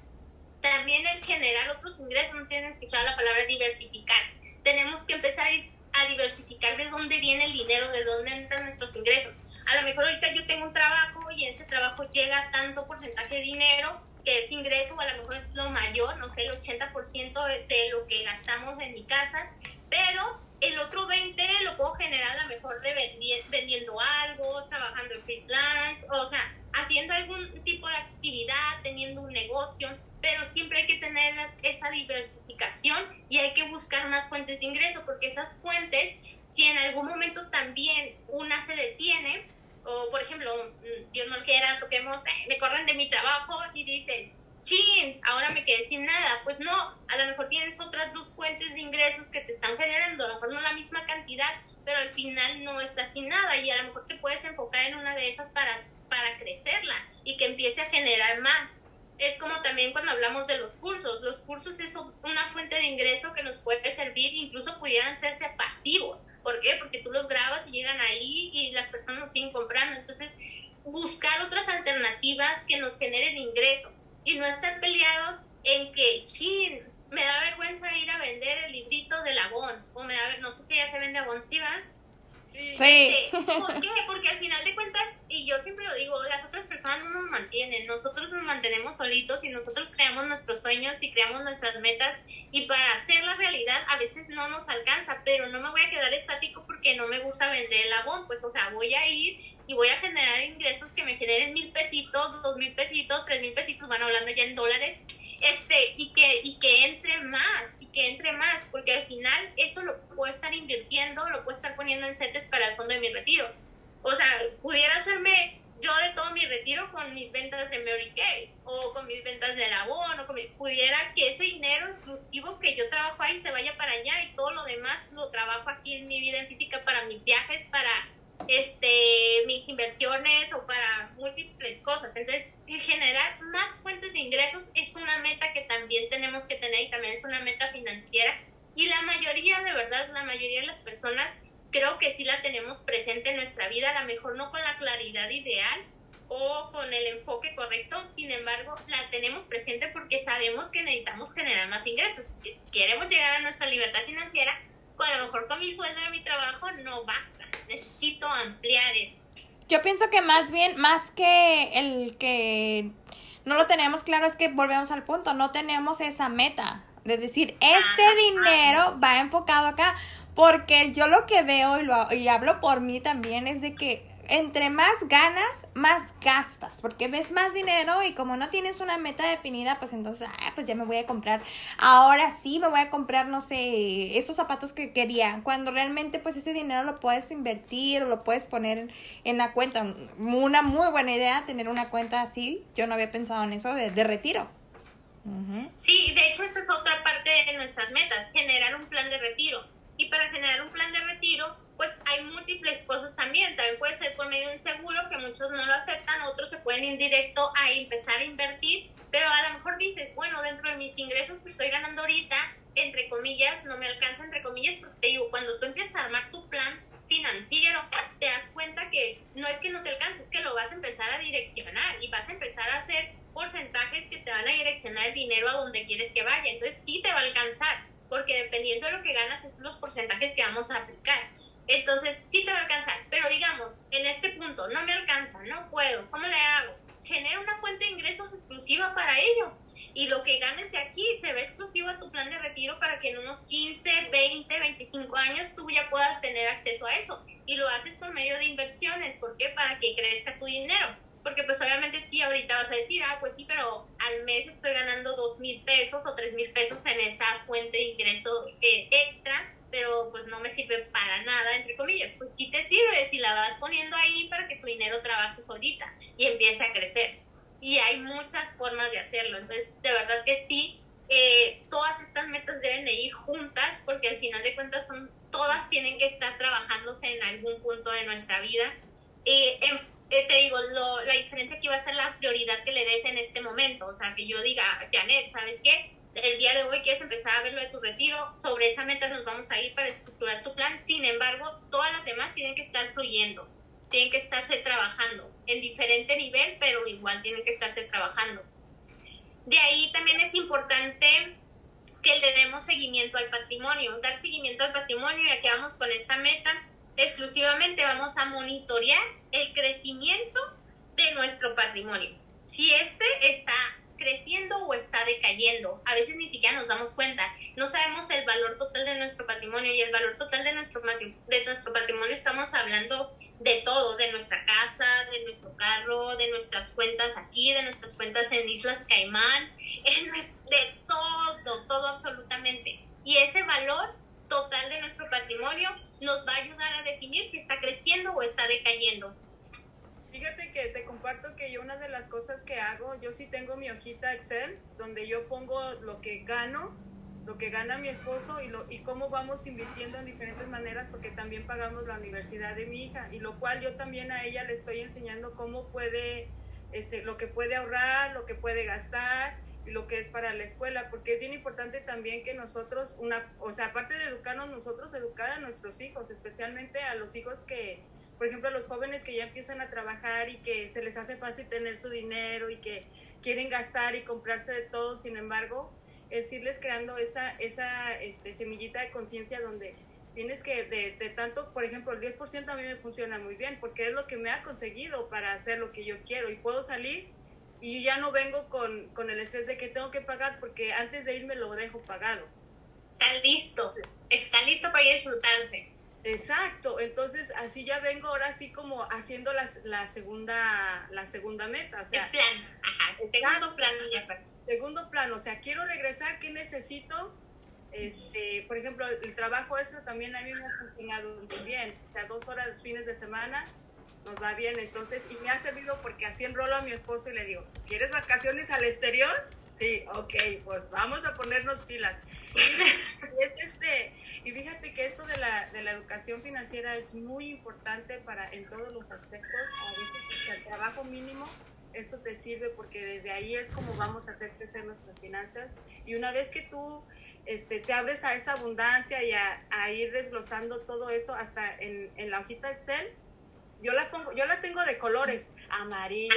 también el generar otros ingresos, no sé si han escuchado la palabra diversificar tenemos que empezar a diversificar de dónde viene el dinero, de dónde entran nuestros ingresos. A lo mejor ahorita yo tengo un trabajo y ese trabajo llega tanto porcentaje de dinero que es ingreso, o a lo mejor es lo mayor, no sé, el 80% de lo que gastamos en mi casa, pero el otro 20 lo puedo generar a lo mejor de vendiendo algo, trabajando en freelance, o sea, haciendo algún tipo de actividad, teniendo un negocio pero siempre hay que tener esa diversificación y hay que buscar más fuentes de ingreso, porque esas fuentes, si en algún momento también una se detiene, o por ejemplo, Dios no quiera, toquemos, me corren de mi trabajo y dices, chin, ahora me quedé sin nada. Pues no, a lo mejor tienes otras dos fuentes de ingresos que te están generando, a lo mejor no la misma cantidad, pero al final no estás sin nada y a lo mejor te puedes enfocar en una de esas para, para crecerla y que empiece a generar más es como también cuando hablamos de los cursos. Los cursos es una fuente de ingreso que nos puede servir, incluso pudieran hacerse pasivos. ¿Por qué? Porque tú los grabas y llegan ahí y las personas nos siguen comprando. Entonces, buscar otras alternativas que nos generen ingresos y no estar peleados en que, chin, me da vergüenza ir a vender el librito de Labón, o me da, no sé si ya se vende Labón, ¿sí va? Sí. Este, ¿Por qué? Porque al final de cuentas, y yo siempre lo digo, las otras personas no nos mantienen, nosotros nos mantenemos solitos y nosotros creamos nuestros sueños y creamos nuestras metas. Y para hacerla realidad a veces no nos alcanza, pero no me voy a quedar estático porque no me gusta vender el abón, pues o sea, voy a ir y voy a generar ingresos que me generen mil pesitos, dos mil pesitos, tres mil pesitos, van hablando ya en dólares, este, y que, y que entre más, que entre más, porque al final eso lo puedo estar invirtiendo, lo puedo estar poniendo en CETES para el fondo de mi retiro. O sea, pudiera hacerme yo de todo mi retiro con mis ventas de Mary Kay o con mis ventas de Labón o con pudiera que ese dinero exclusivo que yo trabajo ahí se vaya para allá y todo lo demás lo trabajo aquí en mi vida en física para mis viajes, para este mis inversiones o para múltiples cosas. Entonces, generar más fuentes de ingresos es una meta que también tenemos que tener y también es una meta financiera y la mayoría de verdad, la mayoría de las personas creo que sí la tenemos presente en nuestra vida, a lo mejor no con la claridad ideal, o con el enfoque correcto, sin embargo, la tenemos presente porque sabemos que necesitamos generar más ingresos. Si queremos llegar a nuestra libertad financiera, pues a lo mejor con mi sueldo de mi trabajo no basta, necesito ampliar eso. Yo pienso que más bien, más que el que no lo tenemos claro, es que volvemos al punto, no tenemos esa meta de decir, este dinero va enfocado acá, porque yo lo que veo y, lo, y hablo por mí también es de que entre más ganas, más gastas, porque ves más dinero y como no tienes una meta definida, pues entonces, ah, pues ya me voy a comprar, ahora sí me voy a comprar, no sé, esos zapatos que quería, cuando realmente pues ese dinero lo puedes invertir o lo puedes poner en la cuenta. Una muy buena idea tener una cuenta así, yo no había pensado en eso, de, retiro. Sí, de hecho esa es otra parte de nuestras metas, generar un plan de retiro. Y para generar un plan de retiro, pues hay múltiples cosas también. También puede ser por medio de un seguro, que muchos no lo aceptan, otros se pueden ir directo a empezar a invertir, pero a lo mejor dices, bueno, dentro de mis ingresos que estoy ganando ahorita, entre comillas, no me alcanza, entre comillas, porque te digo, cuando tú empiezas a armar tu plan financiero, te das cuenta que no es que no te alcance, es que lo vas a empezar a direccionar y vas a empezar a hacer porcentajes que te van a direccionar el dinero a donde quieres que vaya. Entonces sí te va a alcanzar, porque dependiendo de lo que ganas, es los porcentajes que vamos a aplicar. Entonces, sí te va a alcanzar, pero digamos, en este punto, no me alcanza, no puedo, ¿cómo le hago? Genera una fuente de ingresos exclusiva para ello. Y lo que ganes de aquí se ve exclusivo a tu plan de retiro para que en unos 15, 20, 25 años tú ya puedas tener acceso a eso. Y lo haces por medio de inversiones. ¿Por qué? Para que crezca tu dinero. Porque pues obviamente sí, ahorita vas a decir, ah, pues sí, pero al mes estoy ganando dos mil pesos o tres mil pesos en esta fuente de ingresos eh, extra pero pues no me sirve para nada, entre comillas. Pues sí te sirve si la vas poniendo ahí para que tu dinero trabaje solita y empiece a crecer. Y hay muchas formas de hacerlo. Entonces, de verdad que sí, eh, todas estas metas deben de ir juntas porque al final de cuentas son todas tienen que estar trabajándose en algún punto de nuestra vida. Eh, te digo, lo, la diferencia aquí va a ser la prioridad que le des en este momento. O sea, que yo diga, Janet, ¿sabes qué? El día de hoy quieres empezar a ver lo de tu retiro, sobre esa meta nos vamos a ir para estructurar tu plan. Sin embargo, todas las demás tienen que estar fluyendo, tienen que estarse trabajando en diferente nivel, pero igual tienen que estarse trabajando. De ahí también es importante que le demos seguimiento al patrimonio, dar seguimiento al patrimonio y aquí vamos con esta meta. Exclusivamente vamos a monitorear el crecimiento de nuestro patrimonio. Si este está creciendo o está decayendo. A veces ni siquiera nos damos cuenta. No sabemos el valor total de nuestro patrimonio y el valor total de nuestro, de nuestro patrimonio estamos hablando de todo, de nuestra casa, de nuestro carro, de nuestras cuentas aquí, de nuestras cuentas en Islas Caimán, de todo, todo absolutamente. Y ese valor total de nuestro patrimonio nos va a ayudar a definir si está creciendo o está decayendo. Fíjate que te comparto que yo una de las cosas que hago, yo sí tengo mi hojita Excel donde yo pongo lo que gano, lo que gana mi esposo y, lo, y cómo vamos invirtiendo en diferentes maneras porque también pagamos la universidad de mi hija y lo cual yo también a ella le estoy enseñando cómo puede, este, lo que puede ahorrar, lo que puede gastar y lo que es para la escuela, porque es bien importante también que nosotros, una, o sea, aparte de educarnos nosotros, educar a nuestros hijos, especialmente a los hijos que por ejemplo, los jóvenes que ya empiezan a trabajar y que se les hace fácil tener su dinero y que quieren gastar y comprarse de todo, sin embargo, es irles creando esa, esa este, semillita de conciencia donde tienes que, de, tanto, por ejemplo, el 10% a mí me funciona muy bien porque es lo que me ha conseguido para hacer lo que yo quiero y puedo salir y ya no vengo con, con el estrés de que tengo que pagar porque antes de irme lo dejo pagado. Está listo, está listo para ir a disfrutarse. Exacto, entonces así ya vengo ahora así como haciendo la, la segunda la segunda meta, o sea, el plan, ajá, segundo plan ya. Segundo plan, o sea, quiero regresar, ¿qué necesito? Este, por ejemplo, el trabajo eso también a mí me ha funcionado muy bien, o sea, dos horas fines de semana nos va bien, entonces, y me ha servido porque así enrolo a mi esposo y le digo, ¿quieres vacaciones al exterior? Sí, ok, pues vamos a ponernos pilas. Y, este, y fíjate que esto de la, de la educación financiera es muy importante para en todos los aspectos. A veces el trabajo mínimo, esto te sirve porque desde ahí es como vamos a hacer crecer nuestras finanzas. Y una vez que tú este, te abres a esa abundancia y a, ir desglosando todo eso hasta en, en la hojita Excel, yo la pongo, yo la tengo de colores, amarilla,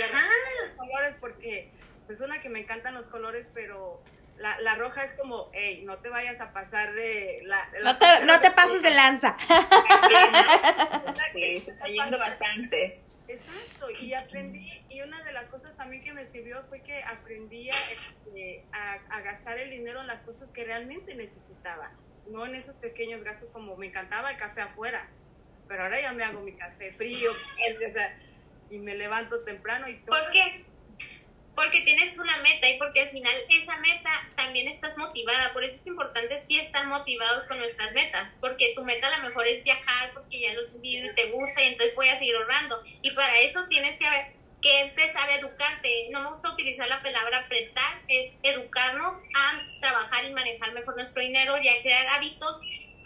colores, porque pues una que me encantan los colores, pero la, la, roja es como, hey, no te vayas a pasar de la... no te, no te pases de lanza. sí, está yendo bastante. Exacto, y aprendí, y una de las cosas también que me sirvió fue que aprendí a, este, a, gastar el dinero en las cosas que realmente necesitaba, no en esos pequeños gastos como me encantaba el café afuera, pero ahora ya me hago mi café frío, y me levanto temprano y todo. ¿Por qué? Porque tienes una meta y porque al final esa meta también estás motivada. Por eso es importante sí estar motivados con nuestras metas, porque tu meta a lo mejor es viajar porque ya lo y te gusta y entonces voy a seguir ahorrando. Y para eso tienes que, que empezar a educarte. No me gusta utilizar la palabra apretar, es educarnos a trabajar y manejar mejor nuestro dinero y a crear hábitos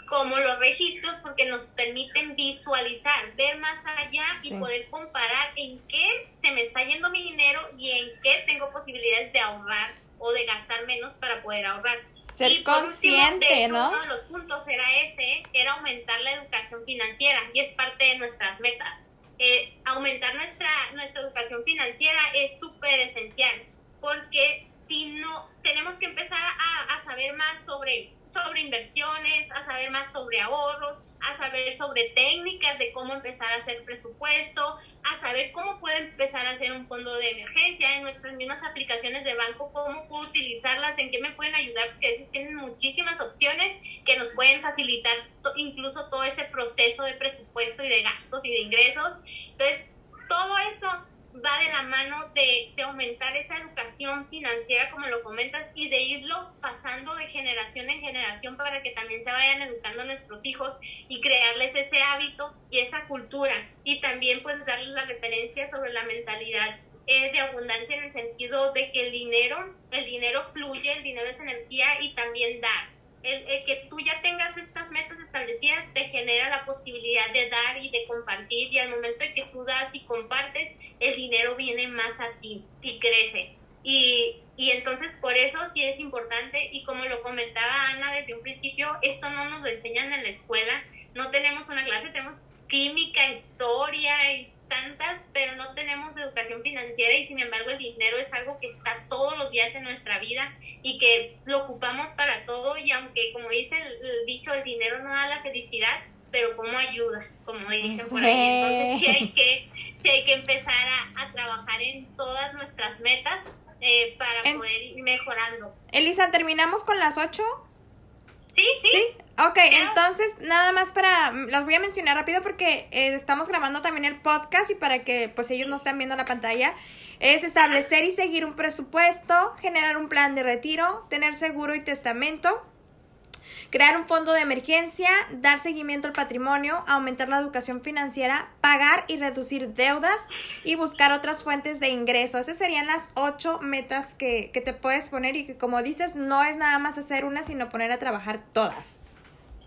como los registros porque nos permiten visualizar, ver más allá y poder comparar en qué se me está yendo mi dinero y en qué tengo posibilidades de ahorrar o de gastar menos para poder ahorrar. Ser y consciente, ¿no? Uno de los puntos era ese, era aumentar la educación financiera y es parte de nuestras metas. Eh, aumentar nuestra, nuestra educación financiera es súper esencial porque si no, tenemos que empezar a, a, saber más sobre, sobre inversiones, a saber más sobre ahorros, a saber sobre técnicas de cómo empezar a hacer presupuesto, a saber cómo puedo empezar a hacer un fondo de emergencia en nuestras mismas aplicaciones de banco, cómo puedo utilizarlas, en qué me pueden ayudar, porque a veces tienen muchísimas opciones que nos pueden facilitar incluso todo ese proceso de presupuesto y de gastos y de ingresos. Entonces, todo eso va de la mano de, de, aumentar esa educación financiera, como lo comentas, y de irlo pasando de generación en generación para que también se vayan educando nuestros hijos y crearles ese hábito y esa cultura. Y también pues darles la referencia sobre la mentalidad eh, de abundancia en el sentido de que el dinero, el dinero fluye, el dinero es energía y también dar el, que tú ya tengas estas metas establecidas te genera la posibilidad de dar y de compartir y al momento de que tú das y compartes, el dinero viene más a ti y crece. Y, y entonces por eso sí es importante y como lo comentaba Ana desde un principio, esto no nos lo enseñan en la escuela, no tenemos una clase, tenemos química, historia y tantas, pero no tenemos educación financiera y sin embargo el dinero es algo que está todos los días en nuestra vida y que lo ocupamos para todo y aunque como dice el, dicho, el dinero no da la felicidad, pero como ayuda, como dicen por ahí. Entonces sí hay que, sí hay que empezar a, a trabajar en todas nuestras metas eh, para poder ir mejorando. Elisa, ¿terminamos con las ocho? Sí, sí. ¿Sí? Ok, entonces nada más para, las voy a mencionar rápido porque eh, estamos grabando también el podcast y para que pues ellos no estén viendo la pantalla, es establecer y seguir un presupuesto, generar un plan de retiro, tener seguro y testamento, crear un fondo de emergencia, dar seguimiento al patrimonio, aumentar la educación financiera, pagar y reducir deudas y buscar otras fuentes de ingreso. Esas serían las ocho metas que, que te puedes poner y que como dices, no es nada más hacer una, sino poner a trabajar todas.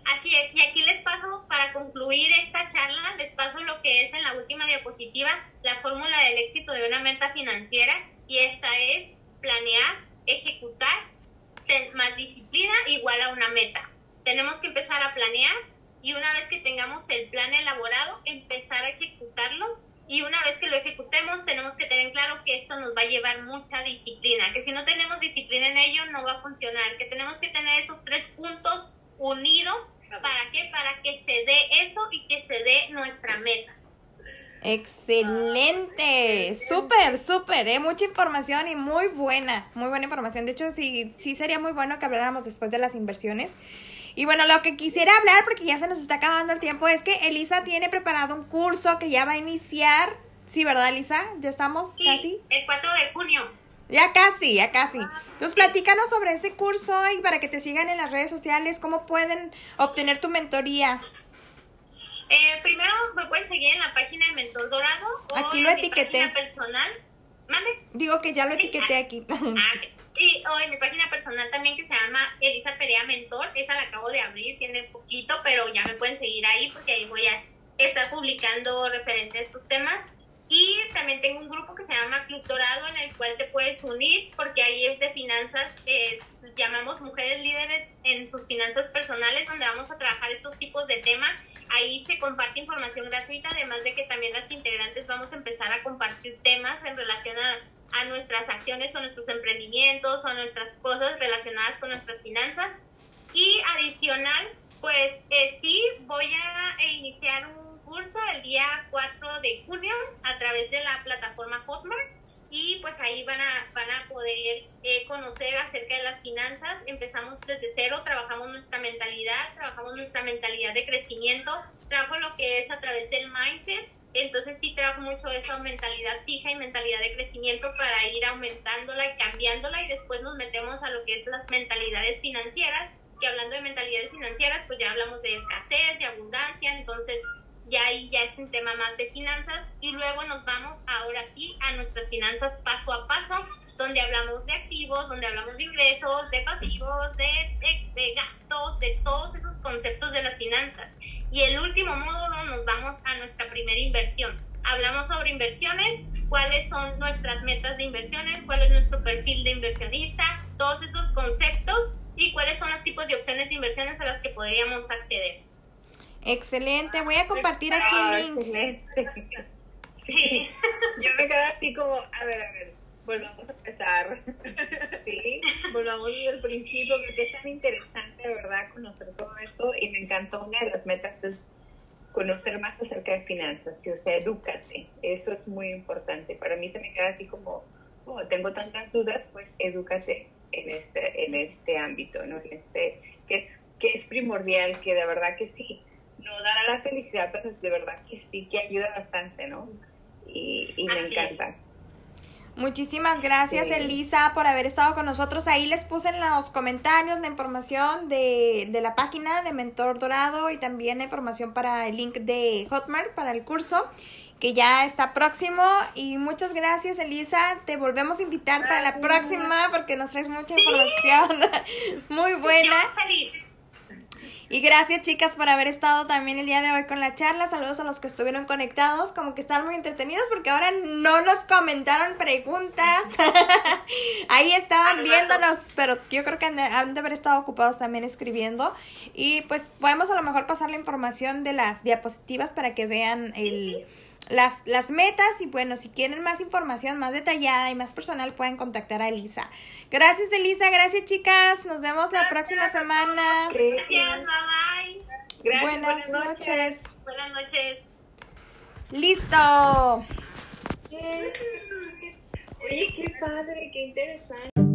Así es, y aquí les paso, para concluir esta charla, les paso lo que es en la última diapositiva, la fórmula del éxito de una meta financiera, y esta es planear, ejecutar, más disciplina igual a una meta. Tenemos que empezar a planear y una vez que tengamos el plan elaborado, empezar a ejecutarlo y una vez que lo ejecutemos, tenemos que tener claro que esto nos va a llevar mucha disciplina, que si no tenemos disciplina en ello, no va a funcionar, que tenemos que tener esos tres puntos unidos. ¿Para qué? Para que se dé eso y que se dé nuestra meta. Excelente, súper, súper, ¿eh? mucha información y muy buena, muy buena información. De hecho, sí, sí sería muy bueno que habláramos después de las inversiones. Y bueno, lo que quisiera hablar, porque ya se nos está acabando el tiempo, es que Elisa tiene preparado un curso que ya va a iniciar. Sí, ¿verdad, Elisa? ¿Ya estamos sí, casi? El 4 de junio. Ya casi, ya casi. Entonces, platícanos sobre ese curso y para que te sigan en las redes sociales, cómo pueden obtener tu mentoría. Eh, primero me pueden seguir en la página de Mentor Dorado o aquí lo en etiqueté. mi página personal. ¿Mande? Digo que ya lo etiqueté ah, aquí. Ah, y o en mi página personal también que se llama Elisa Perea Mentor. Esa la acabo de abrir, tiene poquito, pero ya me pueden seguir ahí porque ahí voy a estar publicando referente a estos temas. Y también tengo un grupo que se llama Club Dorado en el cual te puedes unir porque ahí es de finanzas, eh, llamamos mujeres líderes en sus finanzas personales donde vamos a trabajar estos tipos de temas Ahí se comparte información gratuita, además de que también las integrantes vamos a empezar a compartir temas en relación a, nuestras acciones o nuestros emprendimientos o nuestras cosas relacionadas con nuestras finanzas. Y adicional, pues eh, sí, voy a iniciar un curso el día 4 de junio a través de la plataforma Hotmart y pues ahí van a, van a poder eh, conocer acerca de las finanzas. Empezamos desde cero, trabajamos nuestra mentalidad, trabajamos nuestra mentalidad de crecimiento, trabajo lo que es a través del mindset. Entonces sí trabajo mucho esa mentalidad fija y mentalidad de crecimiento para ir aumentándola y cambiándola y después nos metemos a lo que es las mentalidades financieras, que hablando de mentalidades financieras pues ya hablamos de escasez, de abundancia, entonces ya ahí ya es un tema más de finanzas y luego nos vamos ahora sí a nuestras finanzas paso a paso, donde hablamos de activos, donde hablamos de ingresos, de pasivos, de, de, gastos, de todos esos conceptos de las finanzas. Y el último módulo nos vamos a nuestra primera inversión. Hablamos sobre inversiones, cuáles son nuestras metas de inversiones, cuál es nuestro perfil de inversionista, todos esos conceptos y cuáles son los tipos de opciones de inversiones a las que podríamos acceder. Excelente, voy a compartir aquí el link. Sí. Yo me quedo así como, a ver, a ver, volvamos a empezar. Sí, volvamos desde el principio, porque es tan interesante, de verdad, conocer todo esto. Y me encantó una de las metas es conocer más acerca de finanzas, o sea, edúcate. Eso es muy importante. Para mí se me queda así como, oh, tengo tantas dudas, pues edúcate en este, en este ámbito, ¿no? En este, que es, que es primordial, que de verdad que sí no dará la felicidad, pero de verdad que sí, que ayuda bastante, ¿no? Y, y me encanta. Muchísimas gracias Elisa por haber estado con nosotros. Ahí les puse en los comentarios la información de, de, la página de Mentor Dorado y también la información para el link de Hotmart para el curso que ya está próximo. Y muchas gracias Elisa. Te volvemos a invitar para la próxima porque nos traes mucha información muy buena. Y gracias chicas por haber estado también el día de hoy con la charla. Saludos a los que estuvieron conectados, como que están muy entretenidos porque ahora no nos comentaron preguntas. Ahí estaban viéndonos, pero yo creo que han de, haber estado ocupados también escribiendo. Y pues podemos a lo mejor pasar la información de las diapositivas para que vean el las, las metas y bueno, si quieren más información más detallada y más personal pueden contactar a Elisa. Gracias Elisa, gracias chicas, nos vemos la próxima semana. Gracias, bye bye. buenas, noches. Buenas noches. Listo. Oye, qué padre, qué interesante.